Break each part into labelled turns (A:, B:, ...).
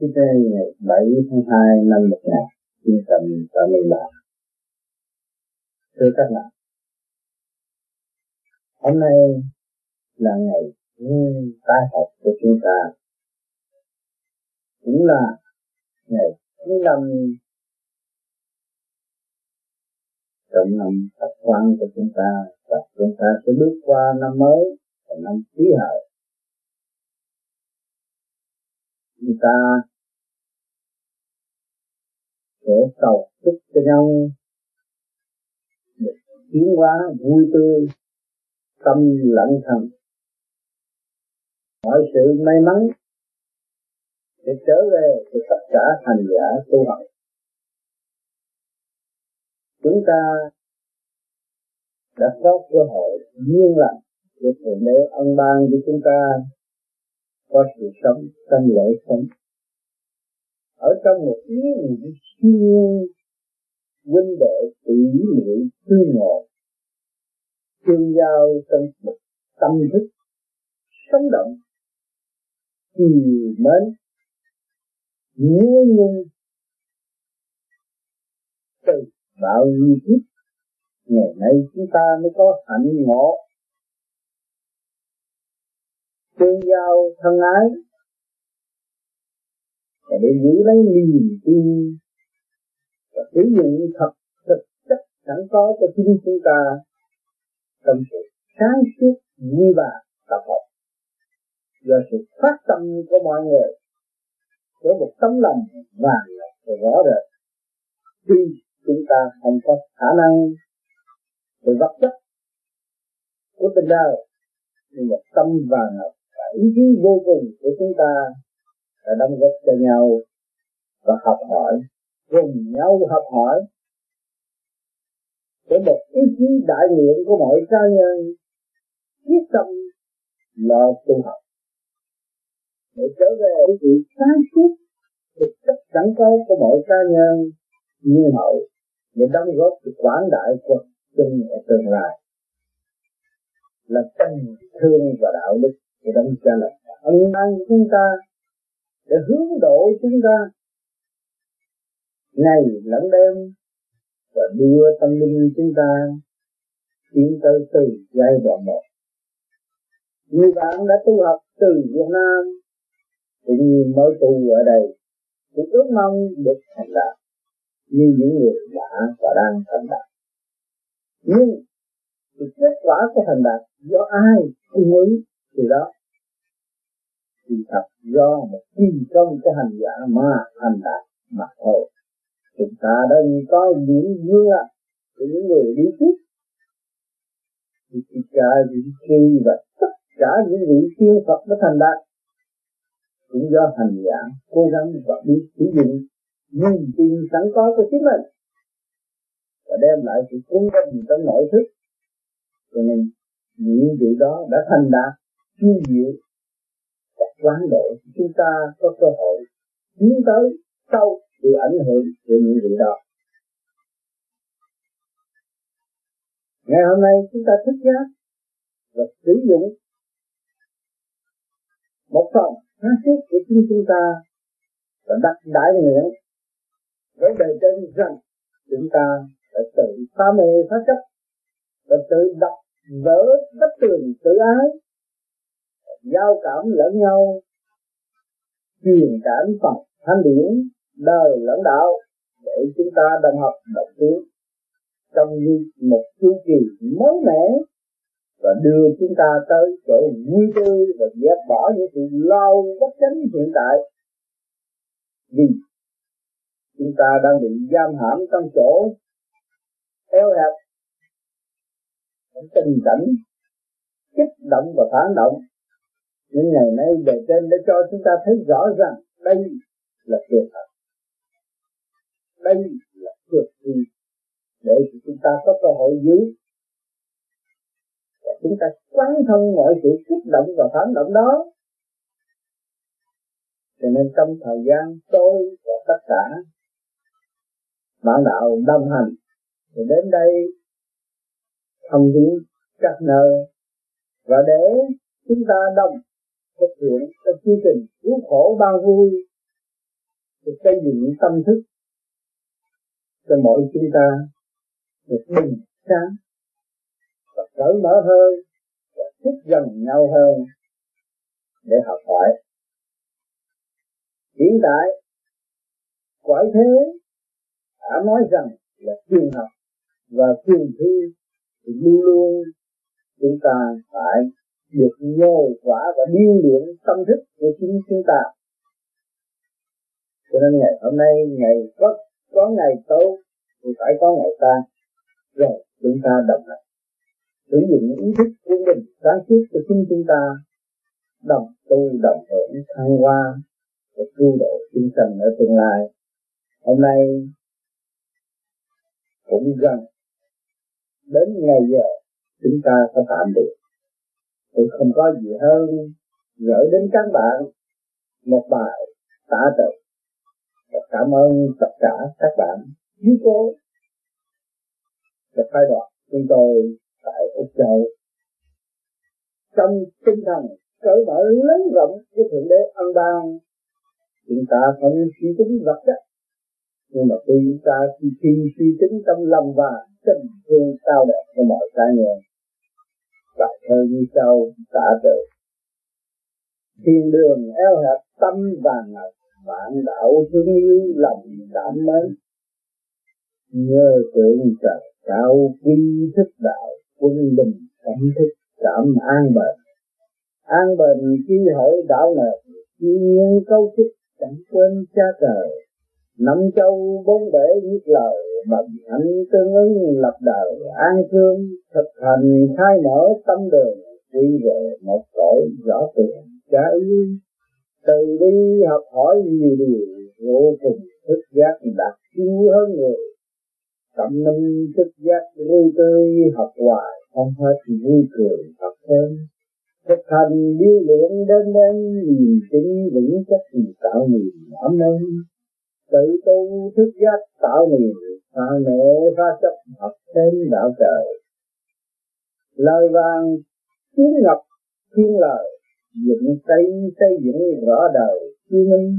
A: Khi trên ngày 7 tháng 2 năm 1983 Thưa các bạn, Hôm nay là ngày tái học của chúng ta. Cũng là ngày thứ năm trong năm tập quan của chúng ta, và chúng ta sẽ bước qua năm mới là năm quý hợi. Người ta sẽ cầu chúc cho nhau được tiến hóa vui tươi, tâm lẫn thần mọi sự may mắn để trở về cho tất cả hành giả tu học. Chúng ta đã có cơ hội duyên lành được thượng đế ân ban cho chúng ta có sự sống trong lễ sống. Ở trong một ý niệm siêu huynh đệ tự muội tư ngộ, tương giao trong một tâm thức sống động kỳ mến nhớ nhung từ bao nhiêu kiếp, ngày nay chúng ta mới có hạnh ngộ tương giao thân ái. Và để giữ lấy niềm tin và sử dụng thật thực chất sẵn có cho chính chúng ta trong sự sáng suốt, vui và tập hợp. Do sự phát tâm của mọi người với một tấm lòng vàng và rõ rệt. Tuy chúng ta không có khả năng về vật chất của tình đời nhưng mà tâm vàng ngọc và ý chí vô cùng của chúng ta đã đóng góp cho nhau và học hỏi, cùng nhau học hỏi. Để một ý chí đại nguyện của mọi cá nhân, quyết tâm lo tu học. Để trở về sự sáng suốt, thực chất sẵn có của mọi cá nhân, như hậu, để đóng góp sự quảng đại của chân ở tương lai. Là tình thương và đạo đức thì đó cha là ân ban chúng ta để hướng độ chúng ta. Ngày lẫn đêm và đưa tâm linh chúng ta tiến tới từ giai đoạn một. Như bạn đã tu học từ Việt Nam cũng như mới tu ở đây, cũng ước mong được thành đạt như những người đã và đang thành đạt. Nhưng thì kết quả của thành đạt do ai cung ứng từ đó. Thì thật do một chi công cái hành giả mà hành đạt mà thôi. Chúng ta đang có những duyên là của những người đi trước. Thì tất cả những khi và tất cả những vị siêu Phật đã thành đạt cũng do hành giả cố gắng và biết sử dụng niềm tin sẵn có của chính mình và đem lại sự cung cấp trong nội thức cho nên, những vị đó đã thành đạt chuyên diệu và quán độ chúng ta có cơ hội tiến tới sau sự ảnh hưởng của những vị đó. Ngày hôm nay chúng ta thức giác và sử dụng một phần sáng suốt của chính chúng ta và đặt đại nguyện với đời trên rằng chúng ta phải tự phá mê phá chấp và tự đọc vỡ bất tường tự ái giao cảm lẫn nhau. Truyền cảm Phật thanh điển, đời lẫn đạo, để chúng ta đồng học đọc tiến trong như một chu kỳ mới mẻ, và đưa chúng ta tới chỗ vui tươi và dẹp bỏ những sự lo bất chánh hiện tại. Vì chúng ta đang bị giam hãm trong chỗ eo hẹp tình cảnh kích động và phản động những ngày nay bề trên đã cho chúng ta thấy rõ rằng đây là tuyệt thật. Đây là tuyệt kỳ để chúng ta có cơ hội giữ? Và chúng ta quán thân mọi sự kích động và phản động đó. Cho nên trong thời gian tôi và tất cả bạn đạo đồng hành, thì đến đây thông viên các nơi và để chúng ta đồng thực hiện trong chương trình cứu khổ ban vui. Để xây dựng tâm thức cho mỗi chúng ta được bình sáng và cởi mở hơn và thích gần nhau hơn để học hỏi. Hiện tại quái thế đã nói rằng là trường học và trường thi thì luôn luôn chúng ta phải được nhô quả và điêu luyện tâm thức của chính chúng ta. Cho nên ngày hôm nay, ngày có có ngày tốt thì phải có ngày ta. Rồi, chúng ta đồng hành. Sử dụng ý thức của mình, sáng suốt cho chính chúng ta. Đồng tu, đồng hưởng, thăng hoa để cứu độ chúng sanh ở tương lai. Hôm nay cũng gần đến ngày giờ chúng ta sẽ tạm biệt tôi không có gì hơn gửi đến các bạn một bài tạ tội và cảm ơn tất cả các bạn chiếu cố và phái đoàn chúng tôi tại Úc Châu. Trong tinh thần cởi mở lớn rộng với thượng đế ân ban chúng ta không suy tính vật chất nhưng mà khi ta khi, suy tính trong lòng và tình thương cao đẹp cho mọi cá nhân bài thơ như sau tả tự. Thiên đường eo hẹp, tâm vàng ngọc, vạn đạo thương yêu lòng cảm mến nhớ tượng trời cao quy thức đạo, quân bình cảm thức cảm an bền an bền chi hội đạo nợ khi nhiên câu thức chẳng quên cha trời. Năm châu bốn bể nhất lời bằng hạnh tương ứng lập đời an thương, thực hành khai mở tâm đường đi về một cõi rõ tường trả yêu từ đi học hỏi nhiều điều, vô cùng thức giác đạt siêu hơn người. Tâm minh thức giác vui tươi, học hoài, không hết vui cười, học thêm. Thực hành điêu luyện đến đến nhìn chính vững chắc tạo niềm ấm êm tự tu thức giác tạo niềm pha mẹ pha chấp học thêm đạo trời. Lời vàng tiếng ngọc thiên lời, dựng xây xây dựng rõ đời chi minh.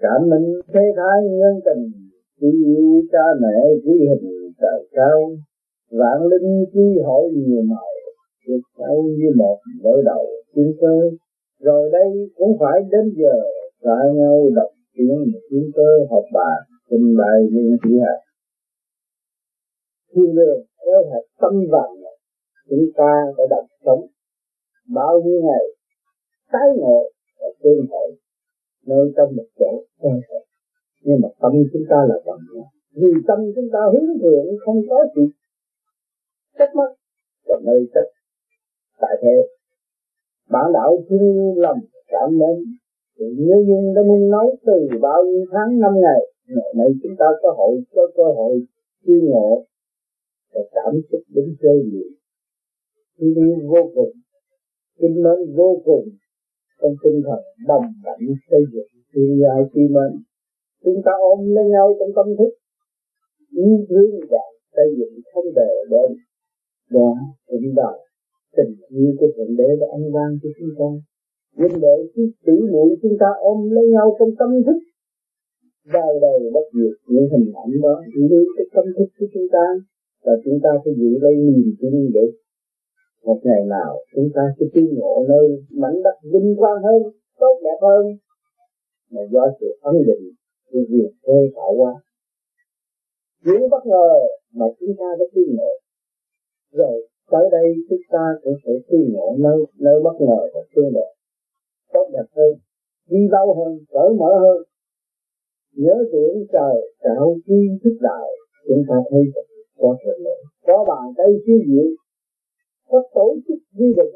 A: Cảm minh thế thái nhân tình chỉ yêu cha mẹ quý hình trời cao. Vạn linh chi hội nhiều màu, được sâu như một đối đầu tiên cơ. Rồi đây cũng phải đến giờ xa nhau đọc tiếng tiên cơ học bà, trình bày những chỉ hạt thiên đường eo hẹp tâm vàng chúng ta đã đặt sống bao nhiêu ngày tái ngộ và tương hội, nơi trong một chỗ tương hội. Nhưng mà tâm chúng ta là vàng vì tâm chúng ta hướng thượng không có gì. Trách mắc và nơi trách, tại thế. Bản đạo chưa lầm, cảm mến. Thì nhớ dung đã muốn nói từ bao nhiêu tháng năm ngày ngày nay chúng ta có hội, có cơ hội chiêu ngộ và cảm xúc đứng chơi gì thương yêu vô cùng Kinh mến vô cùng, trong tinh thần đồng đẳng xây dựng thương ai chi mến chúng ta ôm lấy nhau trong tâm thức, yêu thương và xây dựng không đề bên đó cũng đời. Tình yêu của thượng đế đã ăn vang cho chúng ta. Nhưng để cứ tỷ muội chúng ta ôm lấy nhau trong tâm thức. Đời đời bất diệt, những hình ảnh đó nuôi cái tâm thức của chúng ta và chúng ta phải giữ lấy niềm tin để một ngày nào chúng ta sẽ tiến ngộ nơi mảnh đất vinh quang hơn, tốt đẹp hơn. Mà do sự ấn định của việc thuê tạo qua những bất ngờ mà chúng ta đã tiến ngộ. Rồi tới đây chúng ta cũng sẽ tiến ngộ nơi nơi bất ngờ và tương đẹp tốt đẹp hơn, đi lâu hơn, cởi mở hơn. Nhớ tưởng trời, tạo chi thức đại, chúng ta thấy có sự lệ có bàn tay siêu diệu có tổ chức quy định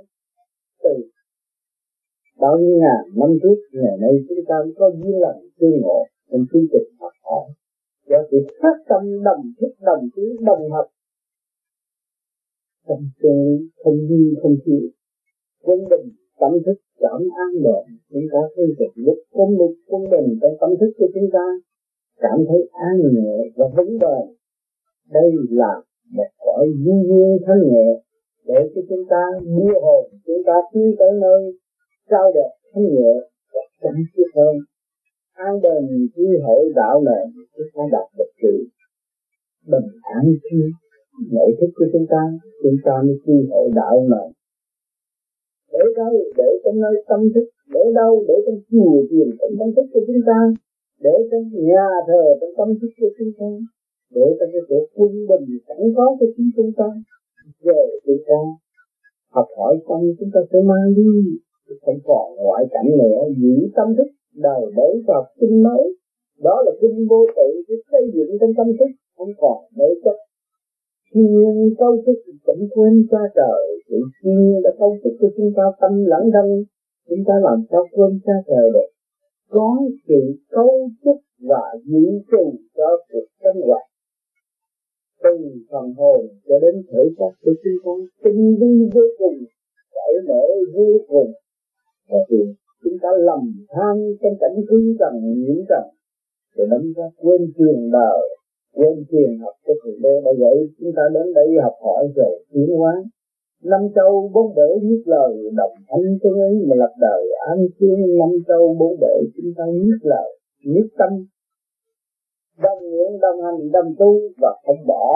A: từ bao nhiêu ngàn năm trước, ngày nay chúng ta có duyên lành tương ngộ trong chương trình học. Hỏi do sự phát tâm đồng thức, đồng chí, đồng hợp trong chân không đi, không chịu, quân bình, tâm thức, cảm an lạc chúng ta thấy được lúc quân lực quân bình trong tâm thức của chúng ta cảm thấy an nhẹ và vững bền đây là một cõi duy duyên thanh nhẹ để cho chúng ta đưa hồn, chúng ta tiến tới nơi cao đẹp, thanh nhẹ và sáng suốt hơn. An bền chi hội đạo này, chúng ta đạt được sự bình an chi, nội thức của chúng ta chúng ta mới chi hội đạo này. Để đâu? Để trong nơi tâm thức, để đâu? Để trong chùa thiền, trong tâm thức của chúng ta, để trong nhà thờ, trong tâm thức của chúng ta để cho cái sự quân bình sẵn có cho chính chúng ta về chúng ta học hỏi tâm chúng ta sẽ mang đi không còn ngoại cảnh nữa giữ tâm thức đời mới và sinh mới. Đó là kinh vô tự cái xây dựng trong tâm thức, không còn mê chấp thiên nhiên câu thức cũng quên cha trời sự thiên nhiên đã câu thức cho chúng ta tâm lẫn thân chúng ta làm sao quên cha trời được. Có sự cấu trúc và dự trù cho cuộc sinh hoạt từ phần hồn cho đến thể xác của chúng con, tinh vi vô cùng, cởi mở vô cùng. Và thì chúng ta lầm than trong cảnh hư trần nhiễm trần rồi đâm ra quên truyền đời, quên truyền học cho thượng đế. Bây giờ chúng ta đến đây học hỏi về tiến hóa. Năm châu bốn bể nhất lời, đồng thanh tương ứng mà lập đời. An cương năm châu bốn bể, chúng ta nhất lời, nhất tâm đồng nguyện đồng hành đồng tu và không bỏ.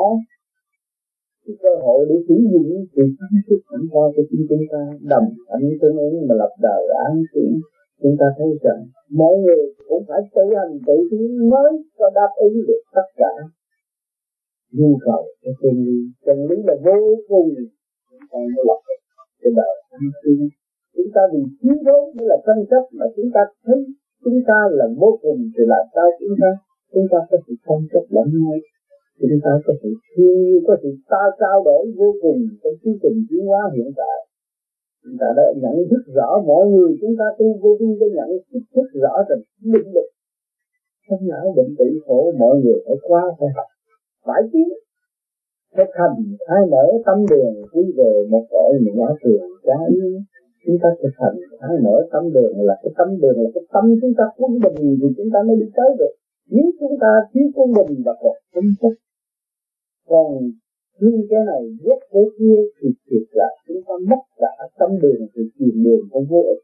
A: Cái cơ hội để sử dụng sự sáng suốt sẵn có của chính chúng ta đồng ảnh tương ứng mà lập đời án cương chúng ta thấy rằng mọi người cũng phải tự hành tự tiến mới có đáp ứng được tất cả. Nhu cầu của chân lý chân lý là vô cùng. Chúng ta mới lập được cái đời an cư chúng ta vì chiến đấu mới là tranh chấp mà chúng ta thấy chúng ta là vô cùng thì là sao chúng ta chúng ta có sự tranh chấp lẫn nhau. Chúng ta có sự thương yêu có sự ta trao đổi vô cùng trong chương trình tiến hóa hiện tại. Chúng ta đã nhận thức rõ mọi người, chúng ta tu vô vi đã nhận thức rõ rằng định lực không não bệnh tử khổ, mọi người phải qua phải học, phải tiến. Phải thành. khai mở tâm đường, quy về một cõi những lá trường trái chúng ta thực hành khai mở tâm đường là cái tâm đường là cái tâm chúng ta quân bình thì chúng ta mới đi tới được nếu chúng ta thiếu quân bình và cuộc không thức, còn thương cái này ghét cái kia thì thiệt là chúng ta mất cả tâm đường thì tìm đường không vô ích.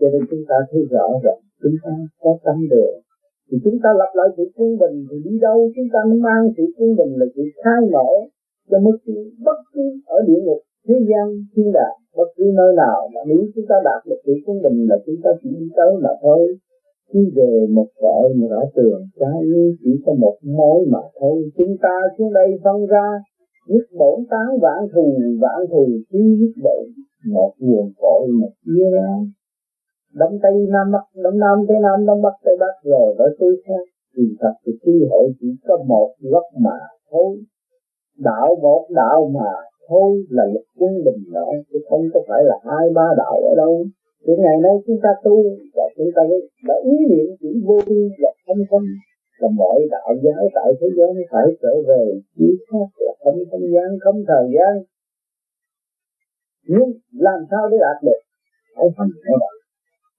A: Cho nên chúng ta thấy rõ rằng chúng ta có tâm đường. Thì chúng ta lập lại sự quân bình thì đi đâu? Chúng ta mới mang sự quân bình là sự khai mở cho bất cứ bất cứ ở địa ngục thế gian thiên đàng bất cứ nơi nào mà nếu chúng ta đạt được sự quân bình là chúng ta chỉ đi tới mà thôi khi về một cõi mà rõ tường, trái như chỉ có một mối mà thôi. Chúng ta xuống đây phân ra, nhất bổn tán vạn thù vạn thù chi nhất bổn. Một nguồn cội, một chia ra đông tây nam bắc, đông nam tây nam, đông bắc tây bắc, rồi tới tôi khác. Thì thật thì quy hội chỉ có một gốc mà thôi. Đạo một đạo mà thôi là lực quân bình đó chứ không có phải là hai ba đạo ở đâu chuyện ngày nay chúng ta tu và chúng ta đã ý niệm chỉ vô vi và không không là mọi đạo giáo tại thế giới phải trở về chỉ khác là không không gian, không thời gian. Nhưng làm sao để đạt được? Phải phân thể đạt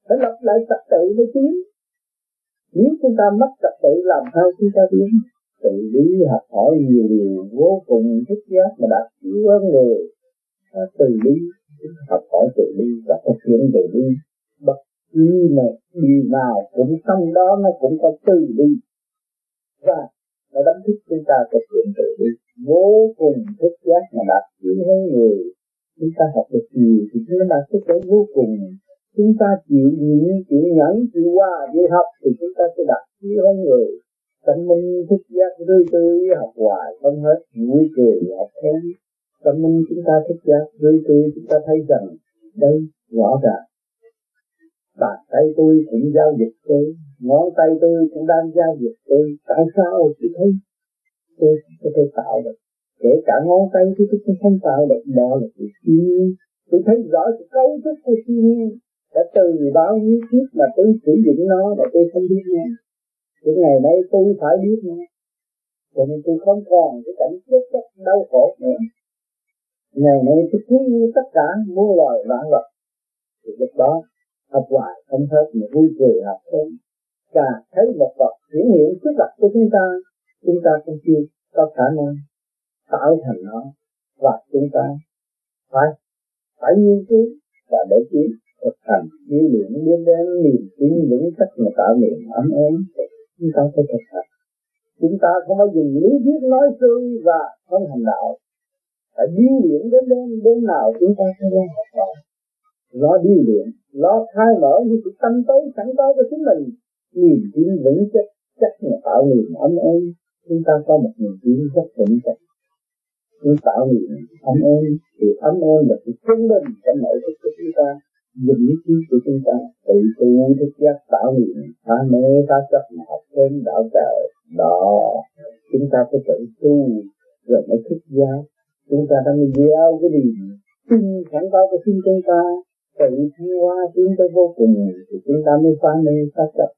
A: phải lập lại trật tự mới tiến. Nếu chúng ta mất trật tự, làm sao chúng ta tiến? Tự lý học hỏi nhiều điều vô cùng thích giác mà đạt cứu hơn người. Từ lý học hỏi từ đi và có hiện từ đi, bất cứ mà đi nào cũng trong đó nó cũng có từ đi và nó đánh thức chúng ta thực hiện từ đi vô cùng thích giác mà đạt cứu ơn người. Chúng ta học được nhiều thì chúng ta đạt đến vô cùng. Chúng ta chịu nhịn chịu nhẫn chịu qua đi học thì chúng ta sẽ đạt cứu ơn người. Tâm minh thức giác tươi tươi học hoài không hết vui cười học thêm tâm minh chúng ta thức giác với tôi chúng ta thấy rằng đây rõ ràng. Bàn tay tôi cũng giao dịch tôi, ngón tay tôi cũng đang giao dịch tôi. Tại sao tôi thấy tôi có thể tạo được? Kể cả ngón tay tôi cũng không tạo được. Đó là sự thiên nhiên tôi thấy rõ sự cấu trúc của thiên nhiên đã từ bao nhiêu kiếp mà tôi sử dụng nó mà tôi không biết nha những ngày nay tôi phải biết nghe. Cho nên tôi không còn cái cảnh chết chóc đau khổ nữa ngày nay tôi cứu như tất cả muôn loài vạn vật. Thì lúc đó học hoài không hết mà vui cười học thêm và thấy một vật hiển hiện trước mặt của chúng ta chúng ta không chưa có khả năng tạo thành nó. Và chúng ta phải phải nghiên cứu và để ý thực hành điêu luyện đêm đêm niềm tin vững chắc mà tạo niềm ấm êm chúng ta phải thực hành. Chúng ta không phải dùng lý thuyết nói suông và không hành đạo phải điêu luyện đến đêm đêm nào chúng ta sẽ ra học hỏi nó điêu luyện nó khai mở như sự tâm tối sẵn có của chính mình. Niềm tin vững chắc chắc là tạo niềm ấm êm chúng ta có một niềm tin rất vững chắc. Chúng tạo niềm ấm êm thì ấm êm là sự trung bình trong nội thức của chúng ta. Dùng vững trí của chúng ta tự tu thức giác tạo niềm phá mê phá chấp mà học thêm đạo trời. Đó, chúng ta phải tự tu rồi mới thức giác chúng ta đang gieo cái điều tin sẵn có của chính chúng ta. Tự thăng hoa tiến tới vô cùng. Thì chúng ta mới phá mê phát chấp.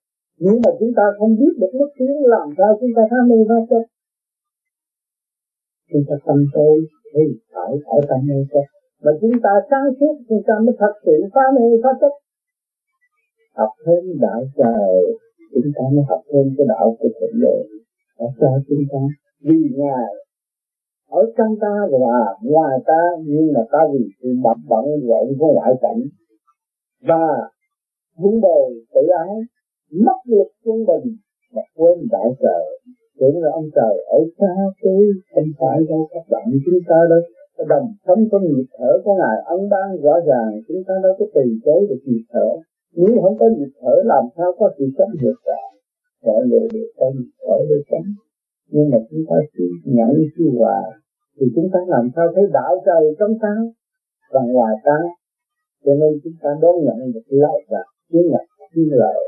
A: Nếu mà chúng ta không biết được mức tiến, làm sao chúng ta phá mê phát chấp? Chúng ta tâm tôi thì phải phải tâm mê chấp. Mà chúng ta sáng suốt, chúng ta mới thật sự phá mê phát chấp. Học thêm đạo trời, chúng ta mới học thêm cái đạo của thượng đế. Tại sao chúng ta, vì ngài ở trong ta và ngoài ta nhưng mà ta vì sự bận bận rộn với ngoại cảnh, và vun bồi tự ái, mất lực quân bình và quên đại trời tưởng là ông trời, ở xa tôi không phải đâu, các bạn, chúng ta đâu đồng sống có nhịp thở của ngài ân ban rõ ràng, chúng ta đâu có từ chối được nhịp thở. Nếu không có nhịp thở, làm sao có sự sống được cả? Mọi người được tâm thở được sống nhưng mà chúng ta suy nhận suy hòa, thì chúng ta làm sao thấy đạo trời trong sáng và ngoài ta cho nên chúng ta đón nhận được lợi và chiến ngạch chiến lợi,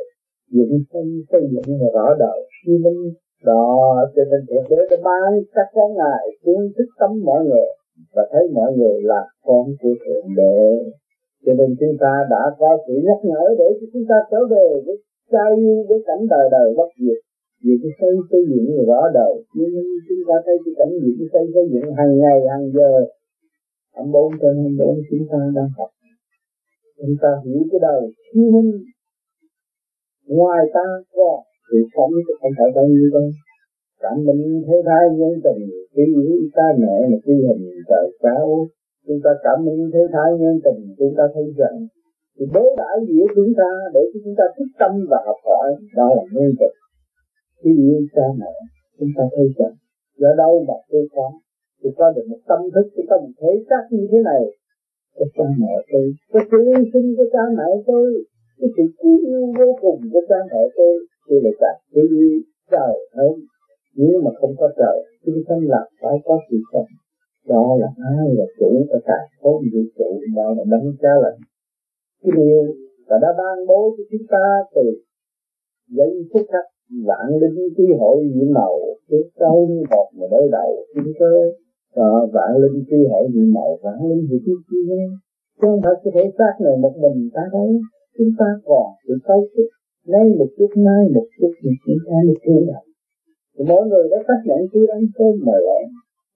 A: dựng sinh, xây dựng và rõ đời. Khi minh đó cho nên thượng đế đã ban các con ngài, kiến thức tâm mọi người và thấy mọi người là con của thượng đế. Cho nên chúng ta đã có sự nhắc nhở để cho chúng ta trở về với trai với cảnh đời đời bất diệt vì cái xây xây dựng rõ đời. Nhưng chúng ta thấy cái cảnh cái xây xây dựng hàng ngày, hàng giờ. Âm bốn trên âm bốn chúng ta đang học. Chúng ta hiểu cái đời thiên minh ngoài ta có sự sống thì không phải bao nhiêu đâu. Cảm minh thế thái nhân tình tuy ý ta mẹ mà tuy hình trời cao chúng ta cảm minh thế thái nhân tình, chúng ta thấy rằng thì bế đãi giữa chúng ta để cho chúng ta thức tâm và học hỏi. Đó là nguyên tịch khi yêu cha mẹ, chúng ta thấy rằng ở đâu mà tôi có tôi có được một tâm thức, tôi có một thể xác như thế này. Cho cha mẹ tôi cái sự yêu sinh của cha mẹ tôi cái sự cứu yêu vô cùng của cha mẹ tôi tôi lại càng cứu yêu trời hơn nếu mà không có trời, chúng sanh là phải có sự sống? Đó là ai là chủ của cả không vũ trụ đó là đấng cha lành cái điều và đã ban bố cho chúng ta từ giây phút khác vạn linh chi hội nhiệm màu cứ sâu như bọt mà đối đầu chúng tôi. Đó, vạn linh chi hội nhiệm màu vạn linh gì chi chi nghe chứ không phải cái thể xác này một mình ta thấy. Chúng ta còn sự cấu trúc lấy một chút mai một chút thì chúng ta được cứu được. Thì mỗi người đã xác nhận tôi ăn cơm mà lại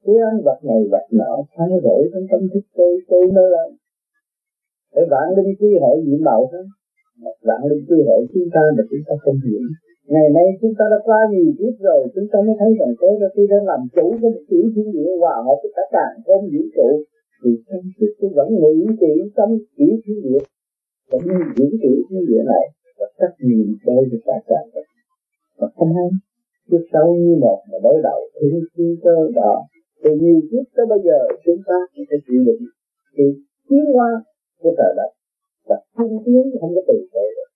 A: cứ ăn vật này vật nọ thay đổi trong tâm thức tôi tôi mới là để vạn linh chi hội nhiệm màu thôi vạn linh chi hội chúng ta mà chúng ta không hiểu ngày nay chúng ta đã qua nhiều kiếp rồi, chúng ta mới thấy rằng thế ra khi đang làm chủ của một tiểu thiên địa hòa hợp với cả càng không vũ trụ. Thì tâm thức tôi vẫn nghĩ chỉ tâm chỉ thiên địa, vẫn đi diễn thiên địa này và tất nhiên đối với cả càng và không hay trước sau như một mà đối đầu thiên thiên cơ đó. Từ nhiều kiếp tới bây giờ, chúng ta chỉ phải chịu đựng thì tiến hóa của trời đất. Và không tiến không có từ từ được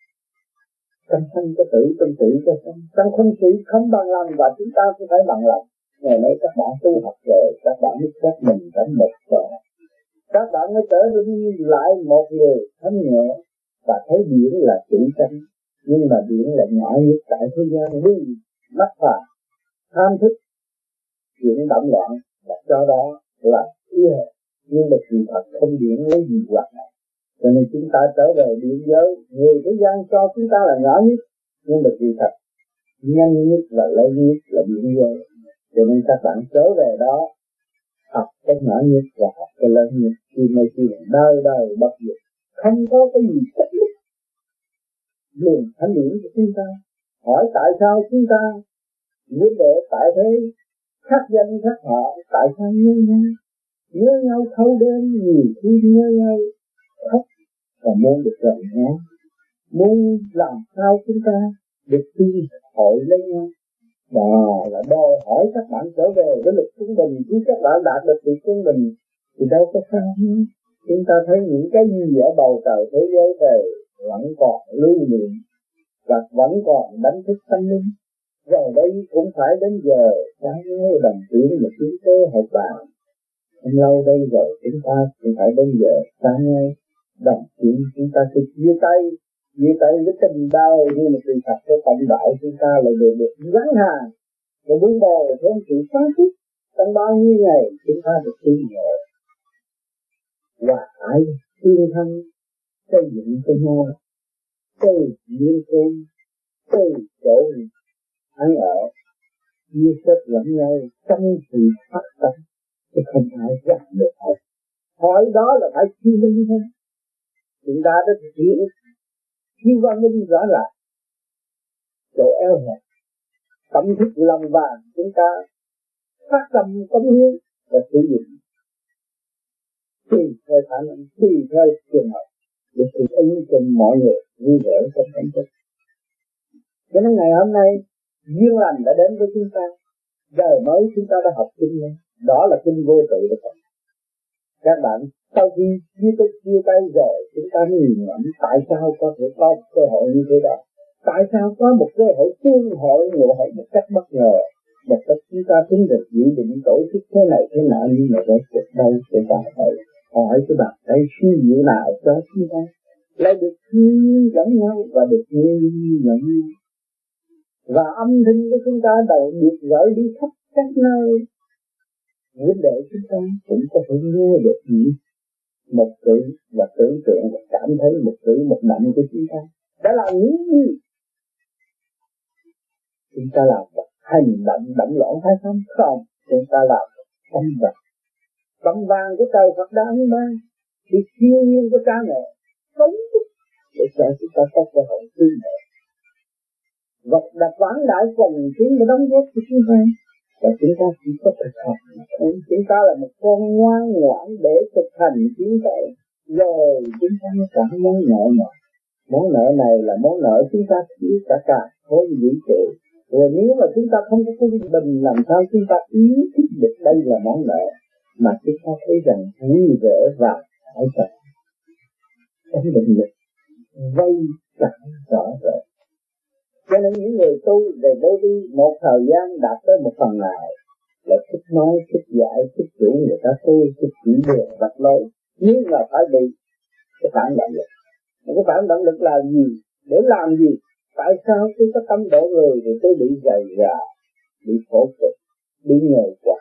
A: trong thân có tử, trong tử có sanh trong không tử không bằng lòng và chúng ta cũng phải bằng lòng. Ngày nay các bạn tu học rồi, các bạn biết các mình đã một rồi các bạn mới trở nên lại một người thanh nhẹ và thấy biển là chủ tranh nhưng mà biển là nhỏ nhất tại thế gian đi mắt phàm tham thức, chuyển động loạn, và cho đó là yêu nhưng mà sự thật không biển lấy gì hoạt động cho nên chúng ta trở về biên giới. Người thế gian cho chúng ta là nhỏ nhất, nhưng mà sự thật, nhanh nhất và lớn nhất là biên giới. Cho nên các bạn trở về đó, học cái nhỏ nhất và học cái lớn nhất. Khi mới khi đời đời bất diệt, không có cái gì cách nhất luồng thánh điển của chúng ta, hỏi tại sao chúng ta vấn đề tại thế khác danh khác họ tại sao nhớ nhau nhớ nhau thâu đêm, nhiều khi nhớ nhau khóc và muốn được gần nhau. Muốn làm sao chúng ta được đi hội lấy nhau. Đó là đòi hỏi các bạn trở về với lực trung bình. Chứ các bạn đạt được sự trung bình, thì đâu có sao nữa chúng ta thấy những cái gì ở bầu trời thế giới này vẫn còn lưu niệm và vẫn còn đánh thức tâm linh. Rồi đây cũng phải đến giờ sáng nhớ đồng tiếng mà chúng tôi học bạn không lâu đây rồi, chúng ta cũng phải đến giờ sáng ngay đồng chuyện chúng ta sẽ chia tay chia tay với tình đau như một sự thật của tổng đạo chúng ta lại được được gắn hàng. Và vấn đề thêm sự sáng suốt trong bao nhiêu ngày chúng ta được tin ngộ và ai tương thân xây dựng cho nhau từ nhiên cơm từ chỗ ăn ở. Chia sẻ lẫn nhau trong sự phát tâm chứ không ai gặp được hết hỏi đó là phải chia linh thôi chúng ta đã thực hiện. Khi văn minh rõ ràng, chỗ eo hẹp, tâm thức lòng vàng chúng ta phát tâm cống hiến và sử dụng. Tùy theo khả năng, tùy theo trường hợp, để sự ứng cho mọi người vui vẻ trong tâm thức cho nên ngày hôm nay, duyên lành đã đến với chúng ta. Đời mới chúng ta đã học kinh này đó là kinh vô tự đó các bạn sau khi chia tay chia tay rồi, chúng ta nhìn ngẫm tại sao có thể có cơ hội như thế đó tại sao có một cơ hội tương hội ngộ hội một cách bất ngờ? Một cách chúng ta tính được dự định tổ chức thế này, thế nọ, nhưng mà rốt cuộc đâu sẽ ta phải hỏi cái bạn đây suy nghĩ nào cho chúng ta. Lại được thương lẫn nhau và được nghe lẫn nhau và âm thanh của chúng ta đầu được gửi đi khắp các nơi. Vấn đề chúng ta cũng có thể nghe được những một cử và tưởng tượng và cảm thấy một cử, một động của chúng ta. Đã làm những gì chúng ta làm một hành động động loạn hay không? Không. Chúng ta làm âm vật. Tâm vàng của trời Phật đang mang thì thiên nhiên của cha mẹ. Sống để cho chúng ta có cơ hội tư mẹ. Vật đặt vãng đại quần tiến và đóng góp của chúng ta và chúng ta chỉ có thực hành chúng ta là một con ngoan ngoãn để thực hành chiến vậy rồi chúng ta mới cảm món nợ nọ món nợ này là món nợ chúng ta thiếu cả cả khối vũ trụ. Rồi nếu mà chúng ta không có cái bình làm sao chúng ta ý thức được đây là món nợ, mà chúng ta thấy rằng vui vẻ và hải tật trong định lực vây chặt rõ rệt cho nên những người tu về đối đi một thời gian đạt tới một phần nào là thích nói, thích giải thích chủ người ta tu, thích chỉ đường vật lối nhưng là phải bị cái phản động lực. Mà cái phản động lực là gì? Để làm gì? Tại sao tôi có tâm độ người thì tôi bị dày gà bị khổ cực bị nhờ quả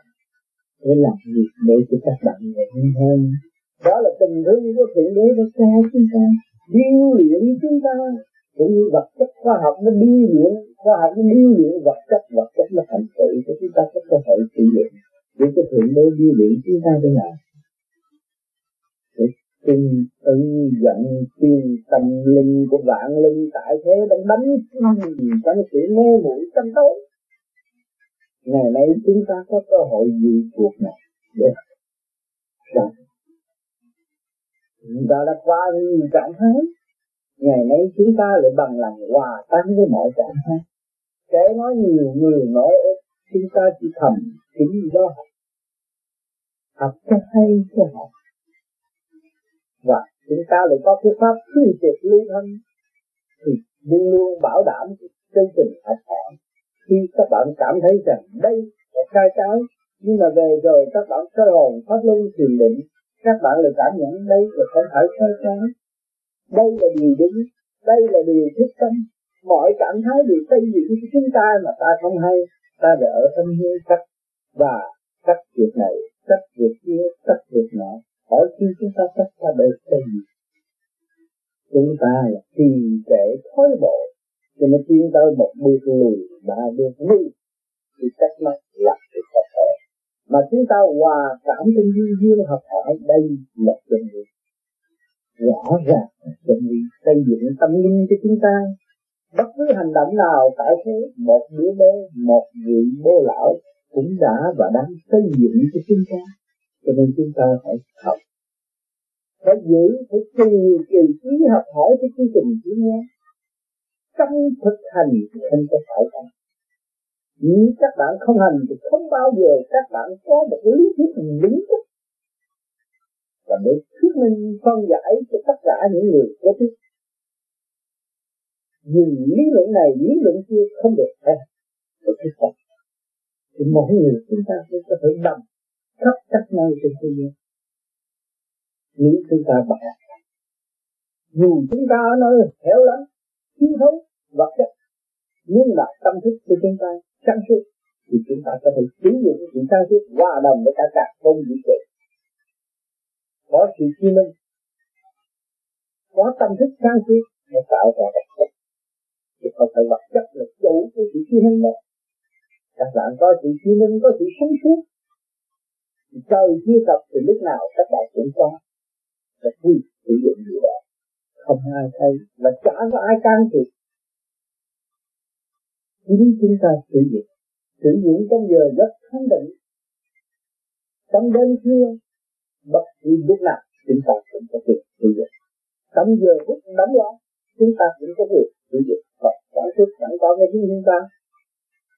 A: để làm gì để cho các bạn nhẹ hơn? Đó là tình thương của thượng đế đã cho chúng ta điêu luyện chúng ta cũng như vật chất khoa học nó điêu luyện, khoa học nó điêu luyện vật chất vật chất nó thành tựu cho chúng ta có cơ hội sử dụng để cho thượng đế điêu luyện chúng ta thế nào để tinh ưng dẫn tiên tâm linh của vạn linh tại thế đang đánh trong sự mê muội tâm đấu. Ngày nay chúng ta có cơ hội gì cuộc này để chúng ta đã qua nhiều trạng thái ngày nay chúng ta lại bằng lòng hòa tan với mọi trạng thái kể nói nhiều, người nói ít, chúng ta chỉ thầm chính do học học cho hay cho học và chúng ta lại có cái pháp thư tiệt lưu thân. Thì luôn luôn bảo đảm chân tình thật thọ khi các bạn cảm thấy rằng đây là sai trái, nhưng mà về rồi các bạn sơ hồn pháp luân thiền định, các bạn lại cảm nhận đây là không phải sai trái đây là điều đúng, đây là điều thích tâm. Mọi cảm thấy đều xây dựng cho chúng ta mà ta không hay. Ta đã ở tâm hư cách và cách việc này cách việc kia cách việc nọ. Hỏi khi chúng ta cách ta để xây dựng, chúng ta là trì trệ thối bộ cho nên tiến tới một bước lùi ba bước lùi thì cách mắt là sự thật thể mà chúng ta hòa cảm trên duyên duyên học hỏi, đây là chân lý rõ ràng chân lý xây dựng tâm linh cho chúng ta. Bất cứ hành động nào tại thế, một đứa bé, một vị bố lão cũng đã và đang xây dựng cho chúng ta. Cho nên chúng ta phải học. Phải giữ, phải trì trì trí học hỏi cái chương trình chỉ nghe trong thực hành thì không có phải không nếu các bạn không hành thì không bao giờ các bạn có một lý thuyết đúng chất và để thuyết minh, phân giải cho tất cả những người kế tiếp dùng lý luận này, lý luận kia không được hết được thuyết phục thì mỗi người chúng ta sẽ có thể đồng khắp các nơi trên thế giới. Nếu chúng ta bạc dù chúng ta ở nơi hẻo lắm thiếu thốn, vật chất, nhưng là tâm thức của chúng ta sáng suốt, thì chúng ta có thể sử dụng sự sáng suốt hòa đồng với cả cả không vũ trụ có sự chi minh. Có tâm thức sáng suốt để tạo ra vật chất thì không phải vật chất là chủ của sự chi minh đâu các bạn có sự chi minh, có sự sáng suốt. Trời chưa tập thì lúc nào các bạn cũng có. Và khi sử dụng gì đó, không ai thấy, và chả có ai can thiệp. Chính chúng ta sử dụng. Sử dụng trong giờ rất thanh định. Trong đêm khuya bất cứ lúc nào chúng ta cũng có quyền sử dụng trong giờ phút đóng đó chúng ta cũng có quyền sử dụng và sản xuất sẵn có ngay chính chúng ta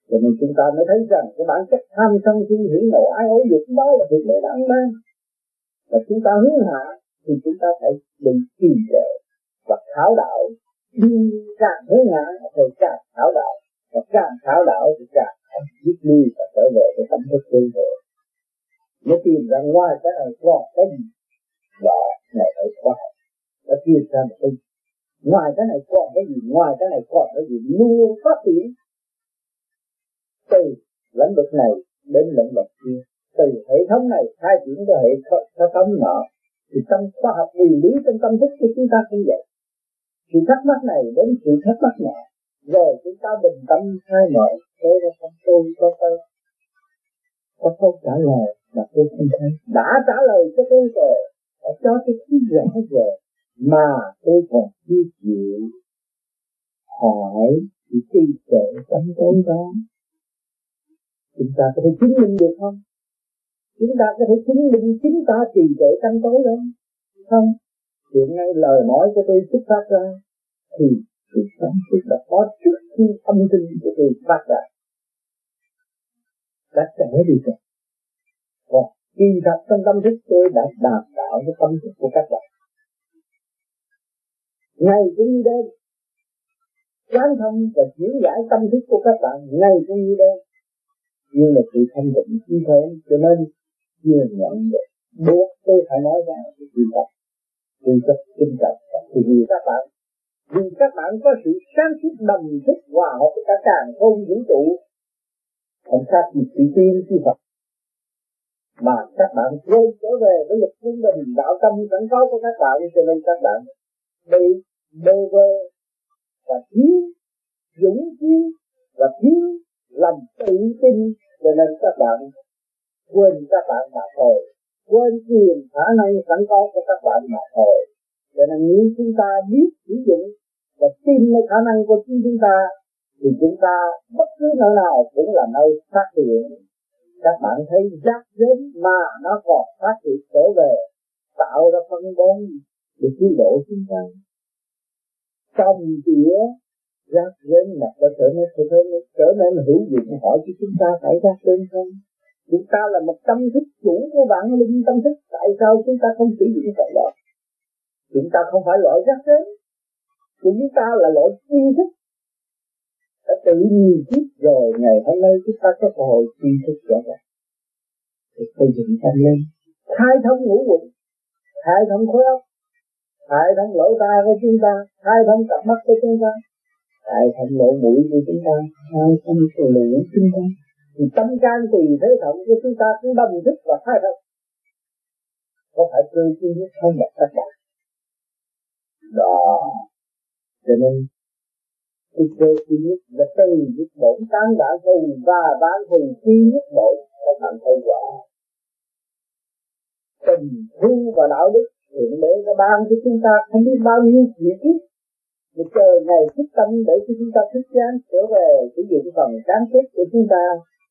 A: cho nên chúng ta mới thấy rằng cái bản chất tham sân si hỉ nộ ai ố dục đó là việc để đáng ban và chúng ta hướng hạ thì chúng ta phải đừng trì trệ và khảo đạo đi càng hướng hạ thì càng khảo đạo và càng khảo đạo thì càng không biết lui và trở về cái tâm thức tương tự nó tìm ra ngoài cái này có cái gì và này phải khoa học nó tìm ra một cái ngoài cái này còn cái gì ngoài cái này còn cái gì luôn phát triển từ lĩnh vực này đến lĩnh vực kia. Từ hệ thống này khai triển cho hệ thống nọ. Thì trong khoa học nguyên lý trong tâm thức của chúng ta cũng vậy. Sự thắc mắc này đến sự thắc mắc nọ. Rồi chúng ta bình tâm khai mở thế ra không tôi có tôi có câu trả lời mà tôi không thấy. Đã trả lời cho tôi rồi. Đã cho tôi thấy rõ rồi. Mà tôi còn chưa chịu hỏi thì khi trệ tâm tối đó, chúng ta có thể chứng minh được không? Chúng ta có thể chứng minh chính ta trì trệ tâm tối đó. Không, hiện nay lời nói của tôi xuất phát ra thì sự sáng suốt đã có trước khi âm thanh của tôi phát ra đã trẻ đi rồi còn khi thật trong tâm thức tôi đã đạt đạo với tâm thức của các bạn. Ngày cũng như đêm. Quán thông và chuyển giải tâm thức của các bạn ngày cũng như đêm. Nhưng mà sự thanh định như thế, cho nên chưa nhận được. Buộc tôi phải nói ra cái quy tập tôi tập tinh trọng thì vì các bạn. Vì các bạn có sự sáng suốt đồng thức hòa hợp cả càng không vũ trụ không khác gì tự tiên chi Phật. Mà các bạn quay trở về với lực quân bình đạo tâm sẵn có của các bạn, cho nên các bạn bị bơ vơ và thiếu dũng khí và thiếu lòng tự tin. Cho nên các bạn quên các bạn mà thôi. Quên quyền khả năng sẵn có của các bạn mà thôi. Cho nên nếu chúng ta biết sử dụng và tin vào khả năng của chính chúng ta thì chúng ta bất cứ nơi nào cũng là nơi phát triển các bạn thấy rác rến mà nó còn phát triển trở về tạo ra phân bón để cứu độ chúng ta. Trong tỉa rác rến mà có trở nên trở nên trở nên hữu dụng hỏi cho chúng ta phải rác rến không? Chúng ta là một tâm thức chủ của bạn, linh tâm thức tại sao chúng ta không sử dụng cái đó chúng ta không phải loại rác rến chúng ta là loại tri thức đã tự nhiên kiếp rồi, ngày hôm nay chúng ta có cơ hội tri thức rõ ràng. Để xây dựng tăng lên khai thông ngũ quẩn khai thông khối óc. Khai thông lỗ tai của chúng ta. Khai thông cặp mắt của chúng ta. Khai thông lỗ mũi của chúng ta. Khai thông cái lưỡi của chúng ta. Thì tâm can tùy thế thận của chúng ta cũng đồng thức và khai thông. Có phải cơ chi nhất không đặt các bạn đó. Cho nên thì cơ duy nhất là từ nhất bổn tán đã hùng và bán hùng chi nhất bổn các bạn thấy rõ tình thương và đạo đức hiện đế nó ban cho chúng ta không biết bao nhiêu chuyện ít để chờ ngày thức tâm để cho chúng ta thức chán trở về sử dụng phần cán kết của chúng ta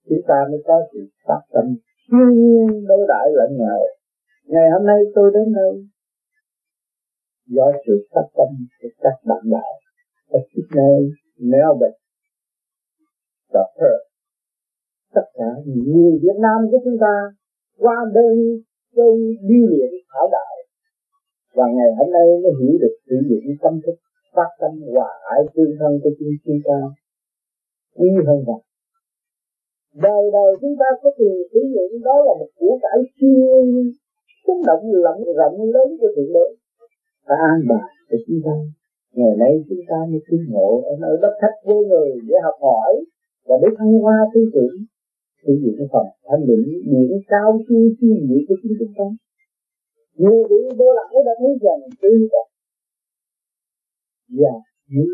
A: chúng ta mới có sự phát tâm siêu nhiên đối đại lẫn nhau. Ngày hôm nay tôi đến đây do sự phát tâm của các bạn đạo ở Sydney, Melbourne và Perth. Tất cả những người Việt Nam của chúng ta qua đây đây đi luyện thảo đạo. Và ngày hôm nay mới hiểu được sử dụng tâm thức phát tâm hòa ái tương thân cho chúng chúng ta. Quý hơn rằng đời đời chúng ta có tiền sử dụng đó là một của cải siêu sống động rộng rộng lớn của thượng đế. Và an bài cho chúng ta ngày nay chúng ta mới tin ngộ ở nơi đất khách với người để học hỏi và để thăng hoa tư tưởng. Sử dụng cái phần thanh định biển cao siêu chi nghĩa của chúng chúng ta. Nhiều vị vô lão đã thấy rằng tư tưởng và những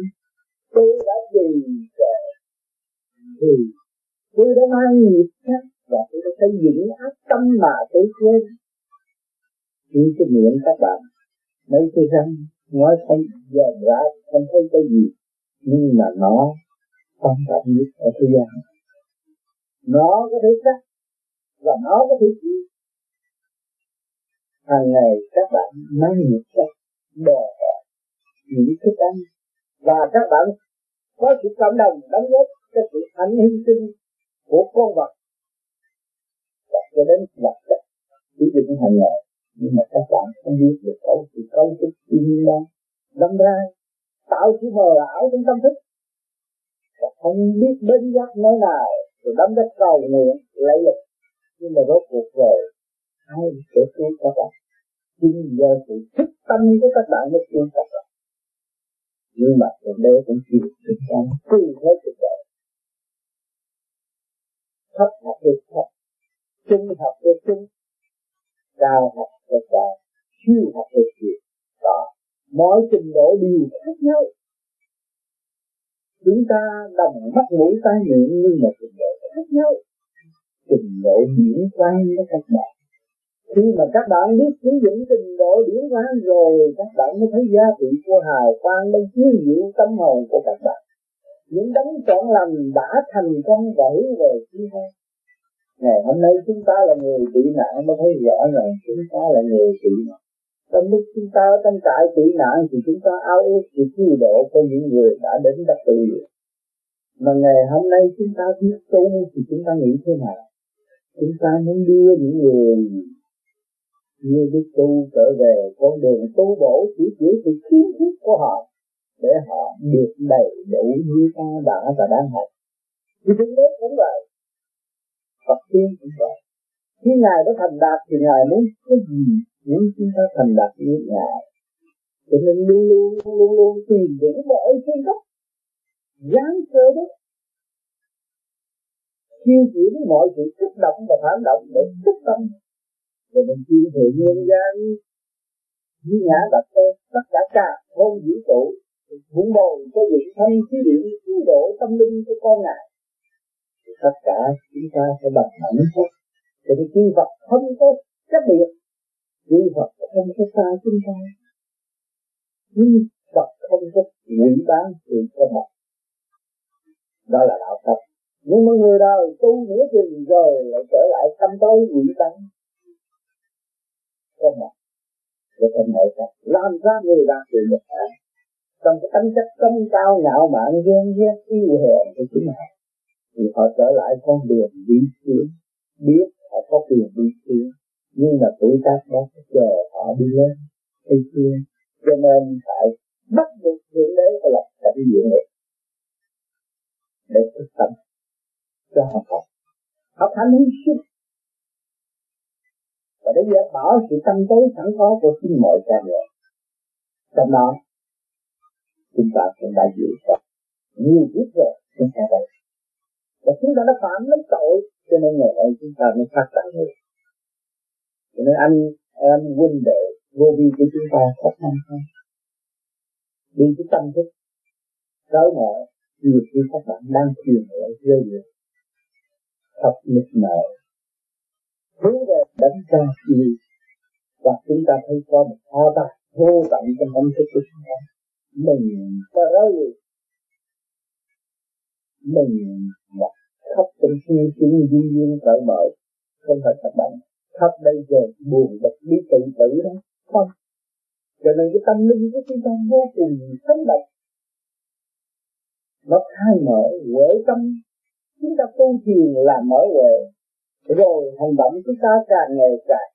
A: tôi đã gì rồi? thì tôi đã mang nghiệp khác và tôi đã xây dựng ác tâm mà tôi quên. Chỉ cái miệng các bạn, mấy cái răng nói không dòm ra không thấy cái gì. Nhưng mà nó quan trọng nhất ở thế gian. Nó có thể cắt và nó có thể chiếu hàng ngày các bạn mang nhiệt sắc đòi những thức ăn. Và các bạn có sự cảm động đóng góp cho sự ảnh hy sinh của con vật. Và cho đến vật chất sử dụng hàng ngày nhưng mà các bạn không biết được cấu sự cấu trúc thiên nhiên đó đâm ra, tạo sự mờ ảo trong tâm thức. Và không biết bên giác nơi nào, rồi đâm ra cầu nguyện lấy lực nhưng mà rốt cuộc rồi, ai sẽ cứu các bạn? Chính do sự thức tâm của các bạn mới cứu các bạn. Nhưng mà thượng đây cũng chịu thực hiện tùy theo thực tế thấp học được thấp trung học được trung cao học cho cao siêu học được siêu đó. Mọi trình độ đều khác nhau. Chúng ta đồng mắt mũi tai miệng nhưng mà trình độ khác nhau. Trình độ diễn quan với các bạn khi mà các bạn biết sử dụng trình độ điển quan rồi, các bạn mới thấy giá trị của hào quang đang chiếu diệu tâm hồn của các bạn. Những đấng chọn lành đã thành công và hướng về chúng hơn ngày hôm nay chúng ta là người bị nạn mới thấy rõ rằng chúng ta là người bị nạn. Trong lúc chúng ta ở trong trại tị nạn thì chúng ta ao ước sự cứu độ của những người đã đến đất tự mà ngày hôm nay chúng ta biết tu thì chúng ta nghĩ thế nào? Chúng ta muốn đưa những người như biết tu trở về con đường tu bổ chỉ chỉ sự kiến thức của họ để họ được đầy đủ như ta đã và đang học. Thì chúng đế cũng vậy. Phật tiên cũng vậy. Khi ngài đã thành đạt thì ngài muốn cái gì? Muốn chúng ta thành đạt như ngài. Cho nên luôn luôn luôn luôn tìm đủ mọi cái gốc gián sơ đó. Chiêu chuyển mọi sự kích động và phản động để kích tâm để mình chuyên thượng nhân gian, như ngã đặt tên tất cả cả không vũ trụ vun bồi cho dựng thân khí điện cứu độ tâm linh của con ngài thì tất cả chúng ta phải bằng hạnh phúc thì cái chư Phật không có chấp biệt chư Phật không có xa chúng ta. Nhưng Phật không có ngụy bán sự cho một đó là đạo Phật. Nhưng mà người đời tu nửa chừng rồi lại trở lại tâm tối ngụy bán có mặt để thành nội tâm làm ra người đạt được một hạn trong cái tính chất công cao ngạo mạn, ghen ghét, yêu hèn của chính ta thì họ trở lại con đường đi xuống. Biết họ có quyền đi xuống, nhưng mà tuổi tác đó chờ họ đi lên, đi xuống. Cho nên phải bắt buộc thượng đế và lập cảnh diện này. Để thức tâm cho họ học. Học hành hy sinh. Và để dẹp bỏ sự tâm tối sẵn có của chính mọi cha mẹ. Trong đó, chúng ta cũng đã dự tập nhiều kiếp rồi, chúng ta đây và chúng ta đã phạm lấy tội, cho nên ngày nay chúng ta mới phát đạt người. Cho nên anh em huynh đệ, vô vi của chúng ta khó khăn không đi cái tâm thức tới ngộ nhiều khi các bạn đang truyền ở rơi được thật nức nở hướng về đánh ra gì và chúng ta thấy có một kho tàng vô tận trong tâm thức của chúng ta. Mình có rơi mình là khóc trong suy chúng duyên duyên cởi mở, không phải các bạn. Khóc đây giờ buồn bực đi tự tử đó. Không. Cho nên cái tâm linh của chúng ta vô cùng sống động nó khai mở huệ tâm. Chúng ta tu thiền là mở huệ. Rồi hành động chúng ta càng ngày càng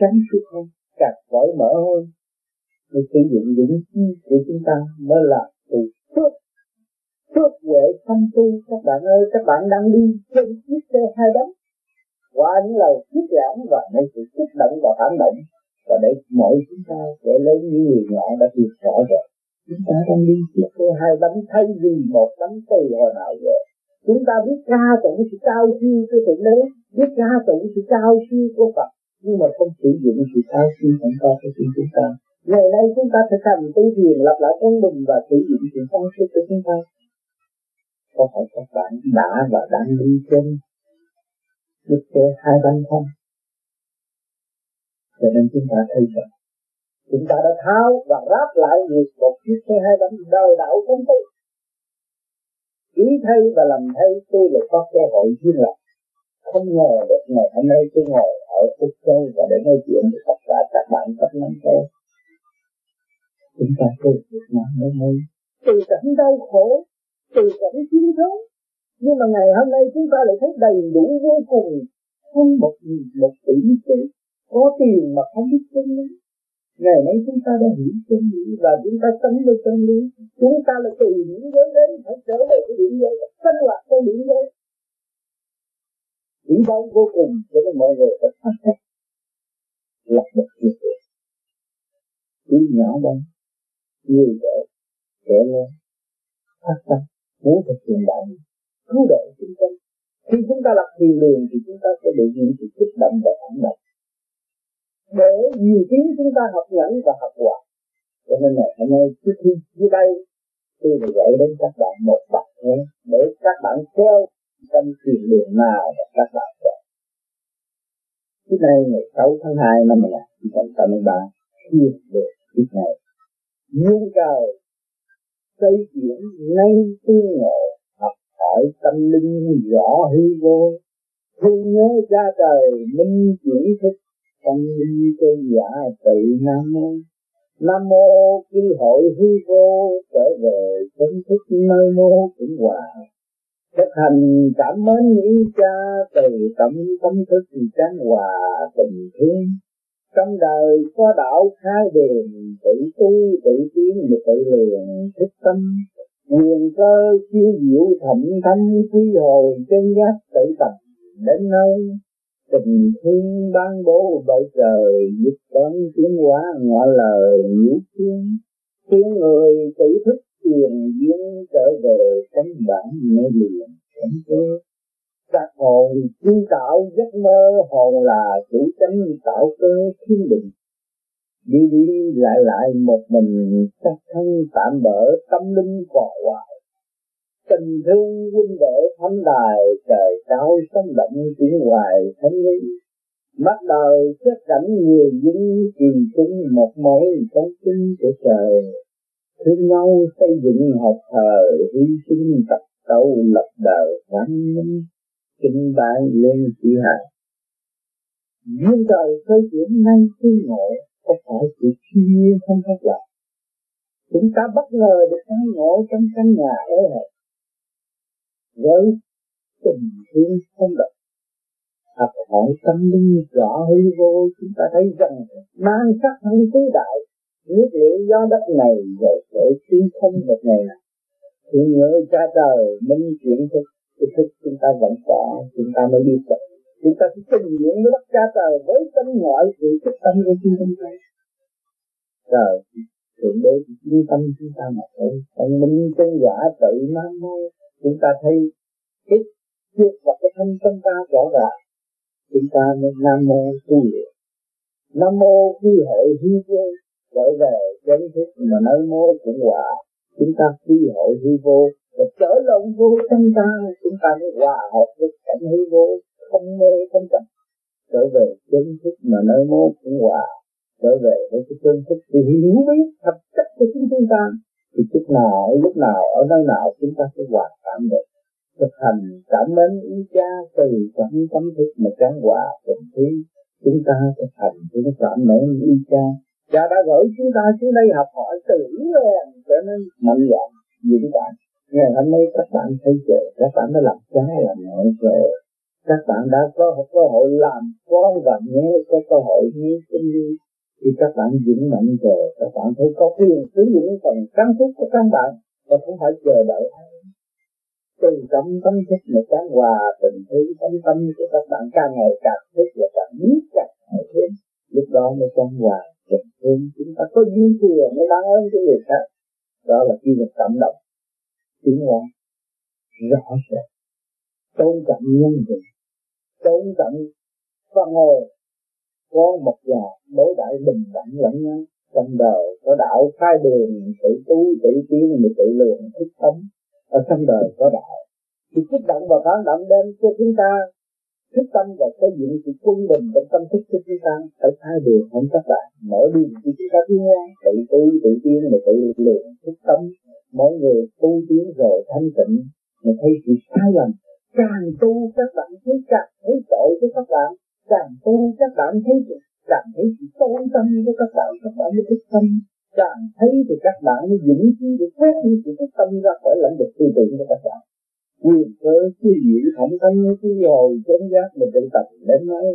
A: sáng suốt hơn, càng cởi mở hơn. Để sử dụng những chi của chúng ta mới là từ trước phước huệ thanh tu các bạn ơi, các bạn đang đi trên chiếc xe hai bánh. Qua những lời thuyết giảng và những sự kích động và phản động, và để mỗi chúng ta sẽ lấy những người nhỏ đã hiểu rõ rồi. Chúng ta đang đi chiếc xe hai bánh thay vì một bánh từ hồi nào giờ. Chúng ta biết ca tụng sự cao siêu của thượng đế, biết ca tụng sự cao siêu của phật, nhưng mà không sử dụng sự cao siêu sẵn có của chúng ta. Ngày nay chúng ta thực hành tu thiền lập lại công bình và sử dụng sự cao siêu của chúng ta có phải các bạn đã và đang đi trên chiếc xe hai bánh không? Cho nên chúng ta thấy rằng, chúng ta đã tháo và ráp lại được một chiếc xe hai bánh đời đạo công tôi ý thay và làm thay tôi là có cơ hội duyên lập. Không ngờ được ngày hôm nay tôi ngồi ở Úc Châu và để nói chuyện với tất cả các bạn các năm châu chúng ta cùng Việt Nam đến đây từ cảnh đau khổ từ cảnh chiến thắng. Nhưng mà ngày hôm nay chúng ta lại thấy đầy đủ vô cùng. Không một một tỷ tư có tiền mà không biết chân lý. Ngày nay chúng ta đã hiểu chân lý và chúng ta sống với chân lý. Chúng ta là từ những giới đến, phải trở về cái điểm giới sinh hoạt cái điểm giới. Chỉ đau vô cùng cho nên mọi người phải phát xét lập một việc cứ nhỏ đây người vậy trẻ lên phát tâm muốn thực hiện đạo cứu độ chúng ta. Khi chúng ta lập thiền đường thì chúng ta sẽ được những sự kích động và phản động. Để nhiều tiếng chúng ta học nhẫn và học hòa cho nên ngày hôm nay trước khi dưới đây, tôi phải gửi đến các bạn một bài nhé để các bạn theo trong thiền đường nào mà các bạn chọn Trước nay, ngày 6 tháng 2 năm 1983 thiền được biết này duyên trời xây chuyển ngay tương ngộ học hỏi tâm linh rõ hư vô. Thương nhớ cha trời minh chuyển thức, tâm linh cơ giả tự nam mô. Nam mô quy hội hư vô, trở về chân thức nơi mô cũng hòa. Thực hành cảm mến những cha từ tâm tâm thức tráng hòa tình thương trong đời có đạo khai đường tự tu, tự tiến tự lường thích tâm. Quyền cơ chiêu diệu thậm thanh quy hồi chân giác tự tập đến nơi. Tình thương ban bố bởi trời, giúp con tiến hóa ngọ lời nhiễu thiên khiến người tự thức tiền duyên trở về cánh bản mê liền cánh cơ các hồn chi tạo giấc mơ hồn là chủ chánh tạo cơ thiên định. Đi đi lại lại một mình, các thân tạm bỡ, tâm linh cò hoài. Tình thương huynh đệ thánh đài, trời cao sống động tiếng hoài thánh lý mắt đời xét cảnh người dính kỳ chúng một mối sống tinh của trời. Thương nhau xây dựng học thờ, hy sinh tập tâu lập đời văn minh kinh bái lên chỉ hạt. Duyên trời xây chuyển nay khi ngộ, có phải sự thiên không khác lạ? chúng ta bất ngờ được sáng ngộ trong căn nhà ế hẹp. Với tình thương không động học hỏi tâm linh rõ hư vô, chúng ta thấy rằng mang sắc thân tứ đại, nước lửa do đất này rồi sẽ tiến không một ngày nào. Thì nhớ cha trời, minh chuyển thức cái thức chúng ta vẫn có, chúng ta mới biết được chúng ta sẽ trình nguyện với đất cha trời với tâm ngoại sự thức tâm của chúng ta. Trời, thượng đế chính tâm chúng ta mà thôi. Còn minh chân giả tự nam mô chúng ta thấy cái trước và cái thân tâm ta rõ ràng. Chúng ta nên nam mô tu luyện. Nam mô quy hội hư vô, trở về chân thức mà nơi mô cũng hòa chúng ta quy hội hư vô và trở lộn vô trong ta, chúng ta mới hòa hợp với cảnh hư vô, không mê không chấp. Trở về chân thức mà nơi mô cũng hòa, trở về với cái chân thức thì hiểu biết thật chất của chúng chúng ta. Thì chút nào, lúc nào, ở nơi nào chúng ta sẽ hòa cảm được. Thực hành cảm mến ý cha từ trong tâm thức mà tráng hòa tình thi chúng ta thực hành chúng cảm mến ý cha cha đã gửi chúng ta xuống đây học hỏi từ rèn trở ờ, nên mạnh dạn dũng cảm ngày hôm nay các bạn thấy chưa các bạn đã làm trái làm mẹ rồi các bạn đã có cơ hội làm con và nghe có cơ hội như tin đi thì các bạn dũng mạnh rồi các bạn thấy có quyền sử dụng phần căn thức của các bạn và không phải chờ đợi ai. Từ tâm tâm thức mà cái hòa tình thương tâm tâm của các bạn càng ngày càng thích và càng biết càng ngày thêm lúc đó mới trong hòa tình thương chúng ta có duyên thừa mới đáng ơn cho người khác. Đó là khi được cảm động tiến hóa, rõ ràng, tôn trọng nhân vật tôn trọng phật hồ có một nhà đối đại bình đẳng lẫn nhau, trong đời có đạo khai đường tự tu, tự tiến mà tự lượng thức tâm ở trong đời có đạo. Thì kích động và phản động đem cho chúng ta thức tâm và xây dựng sự quân bình trong tâm thức của chúng ta phải thay đường không các bạn mở đường cho chúng ta tiến lên tự tư, tự tiến mà tự lượng. Thức tâm mỗi người tu tiến rồi thanh tịnh, mà thấy sự sai lầm. Càng tu, các bạn thấy càng thấy tội với các bạn. Càng tu, các bạn thấy càng thấy sự tối tâm của các bạn các bạn mới thức tâm. Càng thấy thì các bạn mới vững chí được phát đi sự thức tâm ra khỏi lãnh vực tư tưởng của các bạn quyền cơ chi diệu thẩm tâm chi hồi chốn giác mình tự tập đến nói,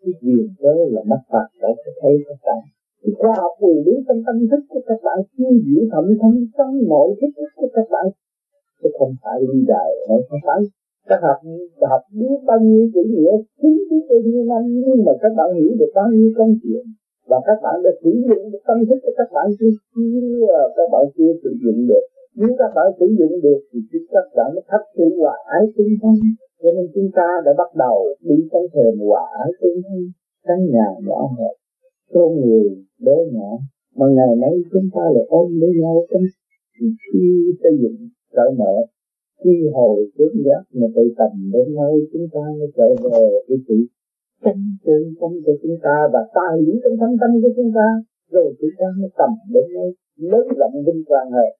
A: cái quyền cơ là mắt phạt đã thấy các bạn thì khoa học quyền lý trong tâm thức của các bạn chi diễn thẩm thâm trong nội thức của các bạn, chứ không phải đi đời không phải. Các học học biết bao nhiêu chữ nghĩa, chính biết bao nhiêu năm nhưng mà các bạn hiểu được bao nhiêu công chuyện. Và các bạn đã sử dụng được tâm thức của các bạn chưa, các bạn chưa sử dụng được nếu các bạn sử dụng được thì chúng các bạn mới thấp sự hòa ái tương thân. Cho nên chúng ta đã bắt đầu đi trong thềm hòa ái tương thân, căn nhà nhỏ hẹp số người bé nhỏ. Mà ngày nay chúng ta lại ôm lấy nhau trong khi xây dựng cởi mở, khi hồi trước giác mà tự tầm đến nơi chúng ta mới trở về cái sự tâm chân tâm của chúng ta và tài lý trong thâm tâm của chúng ta. Rồi chúng ta mới tầm đến nơi lớn rộng vinh quang hơn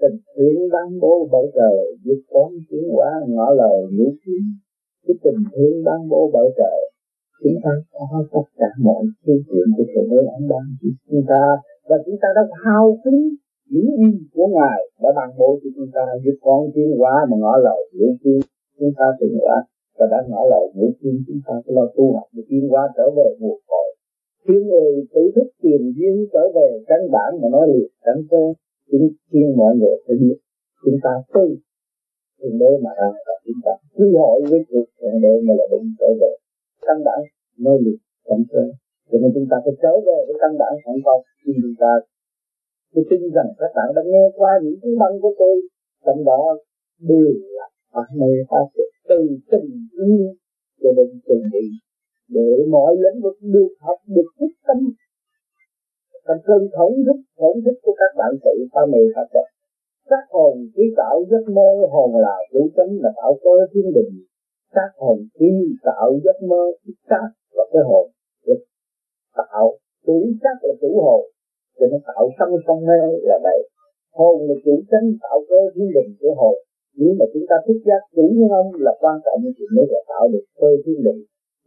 A: tình thương ban bố bởi trời, giúp con tiến hóa ngõ lời ngũ kiến cái tình thương ban bố bởi trời, chúng ta có tất cả mọi sự chuyện của sự ơn ông ban cho chúng ta. Và chúng ta đã hao kính những gì của ngài đã ban bố cho chúng ta, giúp con tiến hóa mà ngõ lời ngũ kiến chúng ta tiến hóa và đã ngõ lời ngũ kiến chúng ta phải lo tu học để tiến hóa trở về nguồn cội. Khi người tự thức tiền duyên trở về căn bản mà nói liệt cảnh cơ chúng khuyên mọi người phải biết, chúng ta tu. Thượng đế mà ra và chúng ta quy hội với cuộc thượng đế mà là đúng trở về căn bản nơi lực cảnh cơ cho nên chúng ta phải trở về với căn bản sẵn có khi chúng ta tôi tin rằng các bạn đã nghe qua những tiếng băng của tôi. Trong đó, đều là ở nơi ta sẽ từ tình yêu cho đến tình bị để mọi lĩnh vực được học, được quyết tâm trong cơn thống thức thống thức của các bạn tự pha mê thật đẹp các hồn trí tạo giấc mơ hồn là chủ chánh là tạo cơ thiên đình các hồn trí tạo giấc mơ thì các và cái hồn được tạo. Chủ các là chủ hồn, cho nó tạo song song mê là vậy. Hồn là chủ chánh, tạo cơ thiên đình của hồn. Nếu mà chúng ta thức giác chủ nhân ông là quan trọng thì mới là tạo được cơ thiên đình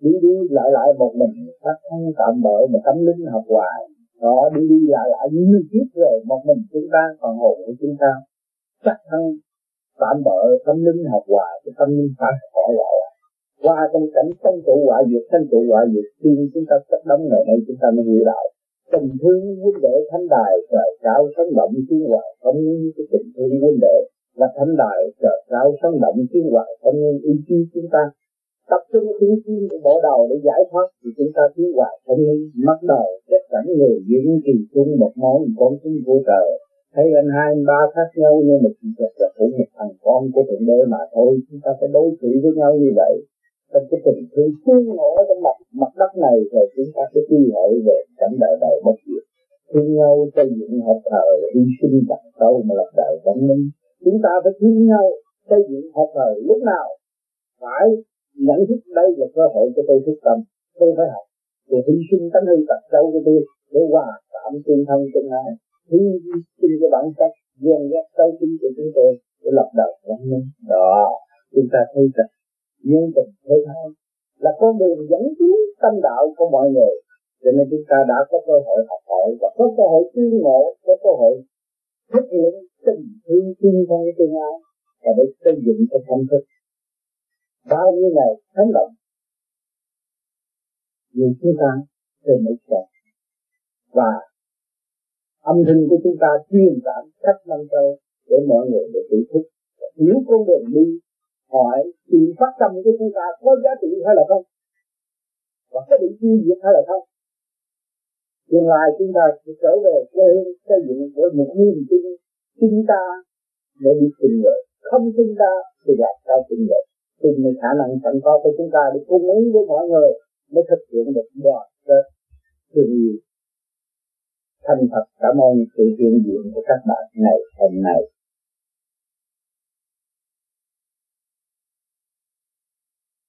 A: đi đi lại lại một mình các thân tạm bỡ mà tâm linh học hoài đó, đi đi lại lại như kiếp rồi, một mình chúng ta còn hồn của chúng ta. Chắc thân tạm bỡ tâm linh học hòa, cái tâm linh phải khỏi lại qua trong cảnh sanh trụ hòa diệt sanh trụ hòa diệt khi chúng ta chắc đóng ngày nay chúng ta mới hiểu đạo. Tình thương huynh đệ thánh đài, trời cao sống động thiên hoài không như cái tình thương huynh đệ và thánh đài, trời cao sống động thiên hoài không như ý chí chúng ta tập trung tiến tiến để bộ đầu để giải thoát thì chúng ta thiếu hoài không lý mất đầu chắc chắn người diễn kỳ chung một món con chung của trời. Thấy anh hai, anh ba khác nhau nhưng mà chỉ thật là cũng một thằng con của thượng đế mà thôi. Chúng ta phải đối xử với nhau như vậy. Trong cái tình thương tương ngộ trong mặt mặt đất này rồi chúng ta sẽ quy hội về cảnh đời đời bất diệt. Thương nhau xây dựng hợp thờ hy sinh đặt sâu mà lập đời văn minh, chúng ta phải thương nhau xây dựng hợp thời lúc nào phải nhận thức đây là cơ hội cho tôi thức tâm. Tôi phải học. Để hy sinh tánh hư tật xấu của tôi để hòa cảm tương thân tương ai, hy sinh cái bản chất ghen ghét sâu kín của chúng tôi để lập đạo văn minh đó chúng ta thấy rằng nhân tình thế thái là con đường dẫn tiến tâm đạo của mọi người. Cho nên chúng ta đã có cơ hội học hỏi và có cơ hội tuyên ngộ có cơ hội thực hiện tình thương tin thân tương ái và để xây dựng cái tâm thức bao nhiêu ngày thấm động vì chúng ta trên mấy sạch và âm thanh của chúng ta truyền cảm cách năm châu để mọi người được tự thức. Hiểu con đường đi hỏi sự phát tâm của chúng ta có giá trị hay là không? Và có bị tiêu diệt hay là không? Tương lai chúng ta sẽ trở về quê hương, xây dựng với một niềm tin chúng ta để đi tìm người. Không chúng ta thì gặp ta tình người tìm người khả năng sẵn có của chúng ta để cung ứng với mọi người mới thực hiện được đoàn kết, thương yêu. Thành thật cảm ơn sự hiện diện của các bạn ngày hôm nay.